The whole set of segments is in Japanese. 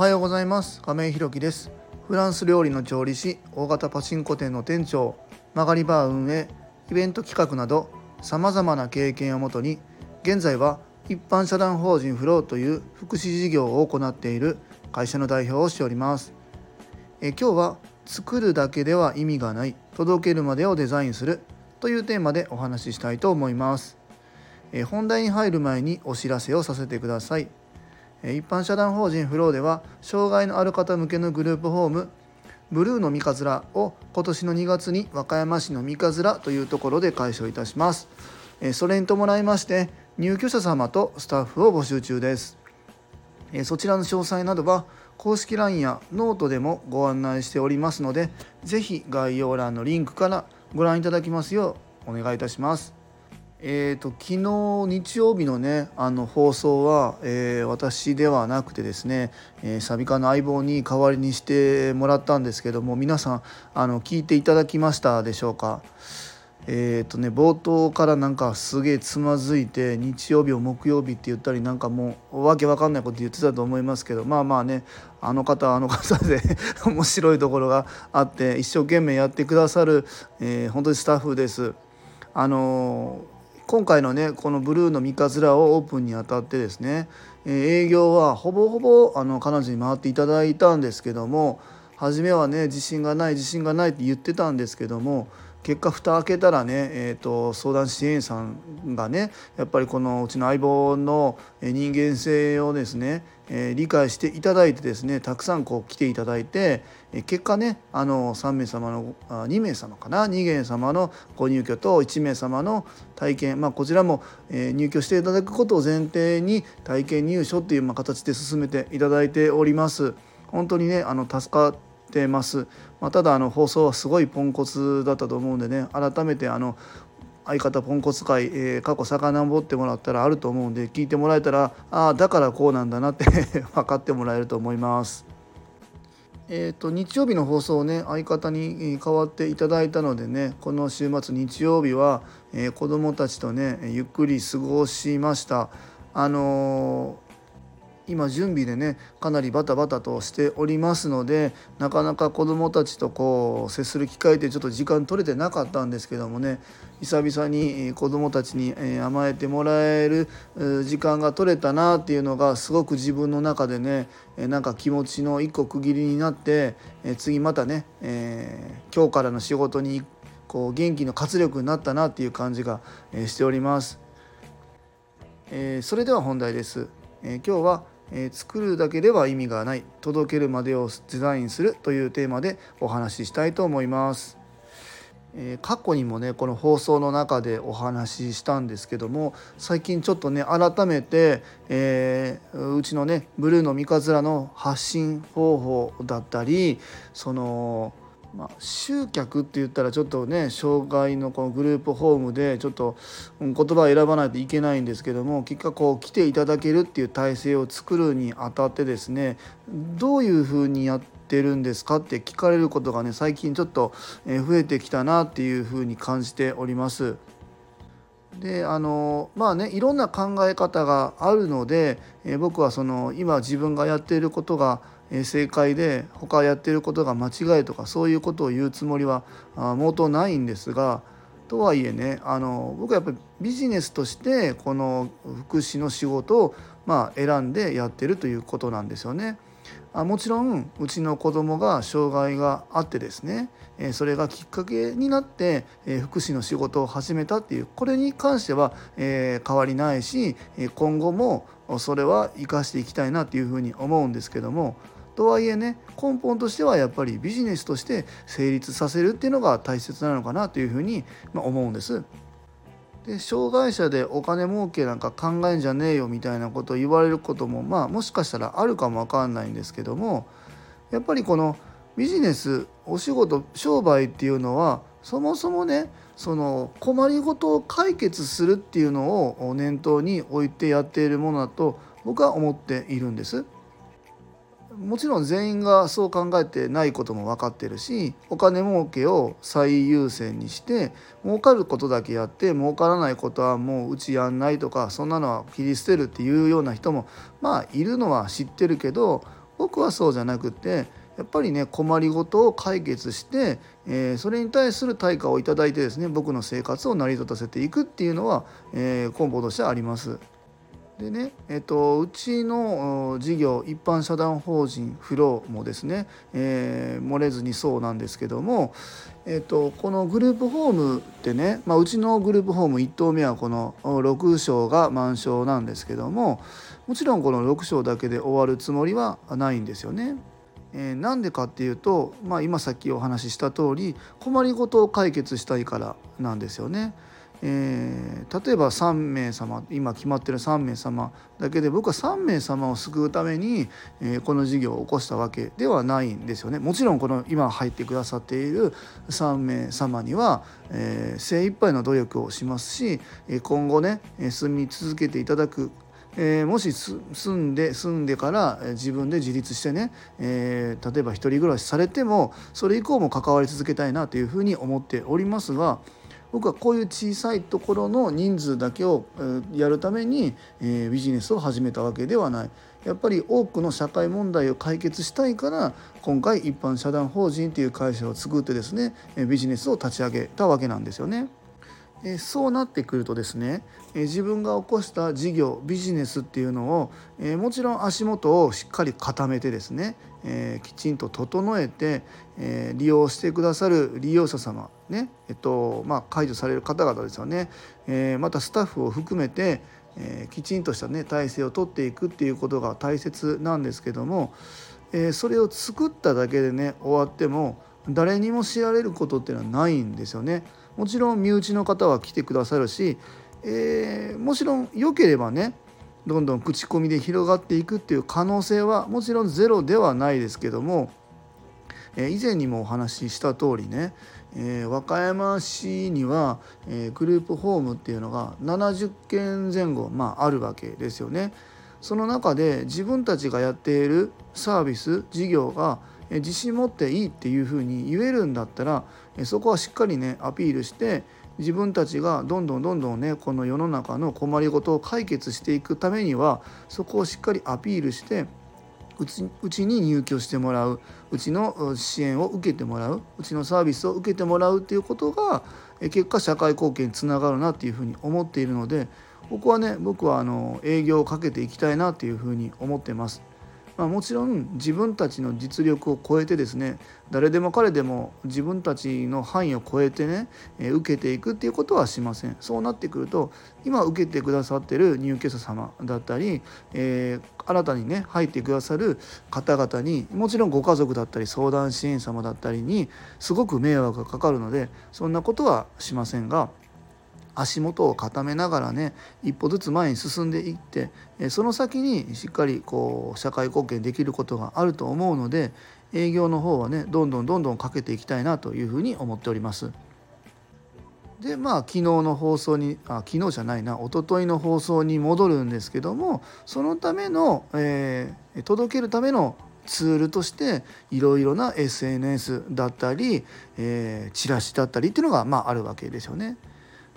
はようございます。亀井ひろきです。フランス料理の調理師大型パチンコ店の店長曲がりバー運営イベント企画などさまざまな経験をもとに現在は一般社団法人フローという福祉事業を行っている会社の代表をしております。え今日は作るだけでは意味がない届けるまでをデザインするというテーマでお話ししたいと思います。え本題に入る前にお知らせをさせてください。一般社団法人フローでは障害のある方向けのグループホームブルーの三葛を今年の2月に和歌山市の三葛というところで開所いたします。それに伴いまして入居者様とスタッフを募集中です。そちらの詳細などは公式 LINE やノートでもご案内しておりますので是非概要欄のリンクからご覧いただきますようお願いいたします。えーと、昨日日曜日のねあの放送は、えー、私ではなくてですね、えー、サビカの相棒に代わりにしてもらったんですけども皆さんあの聞いていただきましたでしょうか？えっ、ー、とね冒頭からなんかすげえつまずいて日曜日を木曜日って言ったりなんかもうわけわかんないこと言ってたと思いますけどまあまあねあの方はあの方で 面白いところがあって一生懸命やってくださる、えー、本当にスタッフです。あの今回のねこのブルーの三日面をオープンにあたってですねえ営業はほぼほぼあの彼女に回っていただいたんですけども初めはね自信がない自信がないって言ってたんですけども結果蓋開けたらね、えーと、相談支援員さんがねやっぱりこのうちの相棒の人間性をですね、えー、理解していただいてですねたくさんこう来ていただいてえ結果ねあの3名様のあ2名様かな2名様のご入居と1名様の体験、まあ、こちらも、えー、入居していただくことを前提に体験入所っていう、まあ、形で進めていただいております。本当にねあの助かってます、まあ、ただあの放送はすごいポンコツだったと思うんでね改めてあの相方ポンコツ会、えー、過去遡ってもらったらあると思うんで聞いてもらえたらああだからこうなんだなって 分かってもらえると思います。えーと、日曜日の放送をね相方に代わっていただいたのでねこの週末日曜日は、えー、子どもたちとねゆっくり過ごしました。あのー今準備でねかなりバタバタとしておりますのでなかなか子どもたちとこう接する機会でちょっと時間取れてなかったんですけどもね久々に子どもたちに甘えてもらえる時間が取れたなっていうのがすごく自分の中でねなんか気持ちの一個区切りになって次またね、えー、今日からの仕事にこう元気の活力になったなっていう感じがしております。えー、それでは本題です。えー、今日はえー、作るだけでは意味がない届けるまでをデザインするというテーマでお話ししたいと思います。え、過去にもねこの放送の中でお話ししたんですけども最近ちょっとね改めて、えー、うちのねブルーの三日面の発信方法だったりそのまあ、集客って言ったらちょっとね障害のこのグループホームでちょっと言葉を選ばないといけないんですけども結果こう来ていただけるっていう体制を作るにあたってですねどういうふうにやってるんですかって聞かれることがね最近ちょっと増えてきたなっていうふうに感じております。であのまあねいろんな考え方があるので、え僕はその今自分がやっていることが正解で他やってることが間違いとかそういうことを言うつもりは毛頭ないんですがとはいえねあの僕はやっぱりビジネスとしてこの福祉の仕事をまあ選んでやってるということなんですよね。あもちろんうちの子供が障害があってですねえそれがきっかけになってえ福祉の仕事を始めたっていうこれに関してはえ変わりないし今後もそれは生かしていきたいなっていうふうに思うんですけどもとはいえね根本としてはやっぱりビジネスとして成立させるっていうのが大切なのかなというふうに思うんです。で障害者でお金儲けなんか考えんじゃねえよみたいなことを言われることもまあもしかしたらあるかもわかんないんですけどもやっぱりこのビジネスお仕事商売っていうのはそもそもねその困りごとを解決するっていうのを念頭に置いてやっているものだと僕は思っているんです。もちろん全員がそう考えてないことも分かってるしお金儲けを最優先にして儲かることだけやって儲からないことはもううちやんないとかそんなのは切り捨てるっていうような人もまあいるのは知ってるけど僕はそうじゃなくてやっぱりね困りごとを解決して、えー、それに対する対価を頂いてですね僕の生活を成り立たせていくっていうのは、えー、根本としてはあります。でね、えっと、うちの事業一般社団法人フローもですね、えー、漏れずにそうなんですけども、えっと、このグループホームってね、まあ、うちのグループホーム1棟目はこの6床が満床なんですけどももちろんこの6床だけで終わるつもりはないんですよね。えー、なんでかっていうと、まあ、今さっきお話しした通り困りごとを解決したいからなんですよね。えー、例えば3名様今決まってる3名様だけで僕は3名様を救うために、えー、この事業を起こしたわけではないんですよね。もちろんこの今入ってくださっている3名様には、えー、精一杯の努力をしますし今後ね住み続けていただくえー、もし住んで住んでから自分で自立してね、えー、例えば一人暮らしされてもそれ以降も関わり続けたいなというふうに思っておりますが僕はこういう小さいところの人数だけをやるためにえビジネスを始めたわけではない。やっぱり多くの社会問題を解決したいから今回一般社団法人という会社を作ってですねビジネスを立ち上げたわけなんですよね。えそうなってくるとですね、え自分が起こした事業ビジネスっていうのを、えもちろん足元をしっかり固めてですね、えきちんと整えて、え利用してくださる利用者様ねえっとまあ、解除される方々ですよね、えまたスタッフを含めて、えきちんとしたね体制をとっていくっていうことが大切なんですけども、えそれを作っただけでね終わっても誰にも知られることっていうのはないんですよね。もちろん身内の方は来てくださるし、えー、もちろん良ければねどんどん口コミで広がっていくっていう可能性はもちろんゼロではないですけども、えー、以前にもお話しした通りね、えー、和歌山市には、えグループホームっていうのが70件前後、まあ、あるわけですよね。その中で自分たちがやっているサービス事業が自信持っていいっていうふうに言えるんだったらそこはしっかりねアピールして自分たちがどんどんどんどんねこの世の中の困りごとを解決していくためにはそこをしっかりアピールしてうちうちに入居してもらううちの支援を受けてもらううちのサービスを受けてもらうっていうことが結果社会貢献につながるなっていうふうに思っているのでここはね僕はあの営業をかけていきたいなっていうふうに思ってます。まあ、もちろん自分たちの実力を超えてですね誰でも彼でも自分たちの範囲を超えてね、え受けていくっていうことはしません。そうなってくると今受けてくださってる入居者様だったり、えー、新たにね入ってくださる方々にもちろんご家族だったり相談支援様だったりにすごく迷惑がかかるのでそんなことはしませんが足元を固めながらね一歩ずつ前に進んでいってその先にしっかりこう社会貢献できることがあると思うので営業の方はねどんどんどんどんかけていきたいなというふうに思っております。でまあ昨日の放送にあ昨日じゃないな一昨日の放送に戻るんですけどもそのための、えー、届けるためのツールとしていろいろな SNS だったり、えー、チラシだったりっていうのが、まあ、あるわけですよね。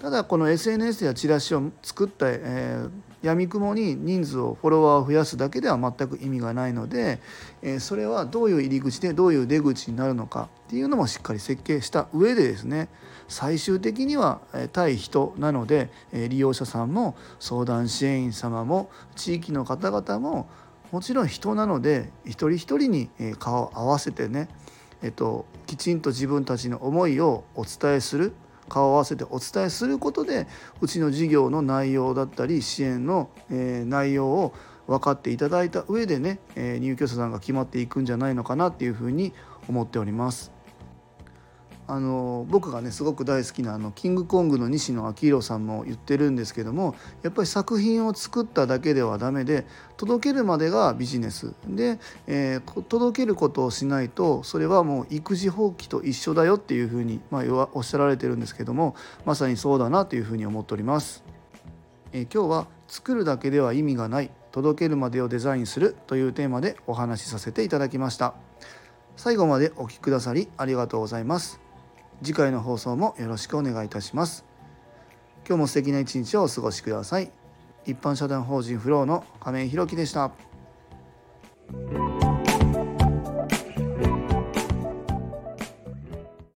ただこの SNS やチラシを作った、えー、闇雲に人数をフォロワーを増やすだけでは全く意味がないので、えー、それはどういう入り口でどういう出口になるのかっていうのもしっかり設計した上でですね最終的には対人なので利用者さんも相談支援員様も地域の方々ももちろん人なので一人一人に顔を合わせてね、えっと、きちんと自分たちの思いをお伝えする。顔を合わせてお伝えすることでうちの事業の内容だったり支援の、え内容を分かっていただいた上でね、え入居者さんが決まっていくんじゃないのかなっていうふうに思っております。あの僕がねすごく大好きなあのキングコングの西野昭弘さんも言ってるんですけどもやっぱり作品を作っただけではダメで届けるまでがビジネス。で、えー、届けることをしないとそれはもう育児放棄と一緒だよっていうふうに、まあ、おっしゃられてるんですけどもまさにそうだなというふうに思っております。えー、今日は作るだけでは意味がない届けるまでをデザインするというテーマでお話しさせていただきました。最後までお聴きくださりありがとうございます。次回の放送もよろしくお願いいたします今日も素敵な一日をお過ごしください一般社団法人フローの亀井弘樹でした。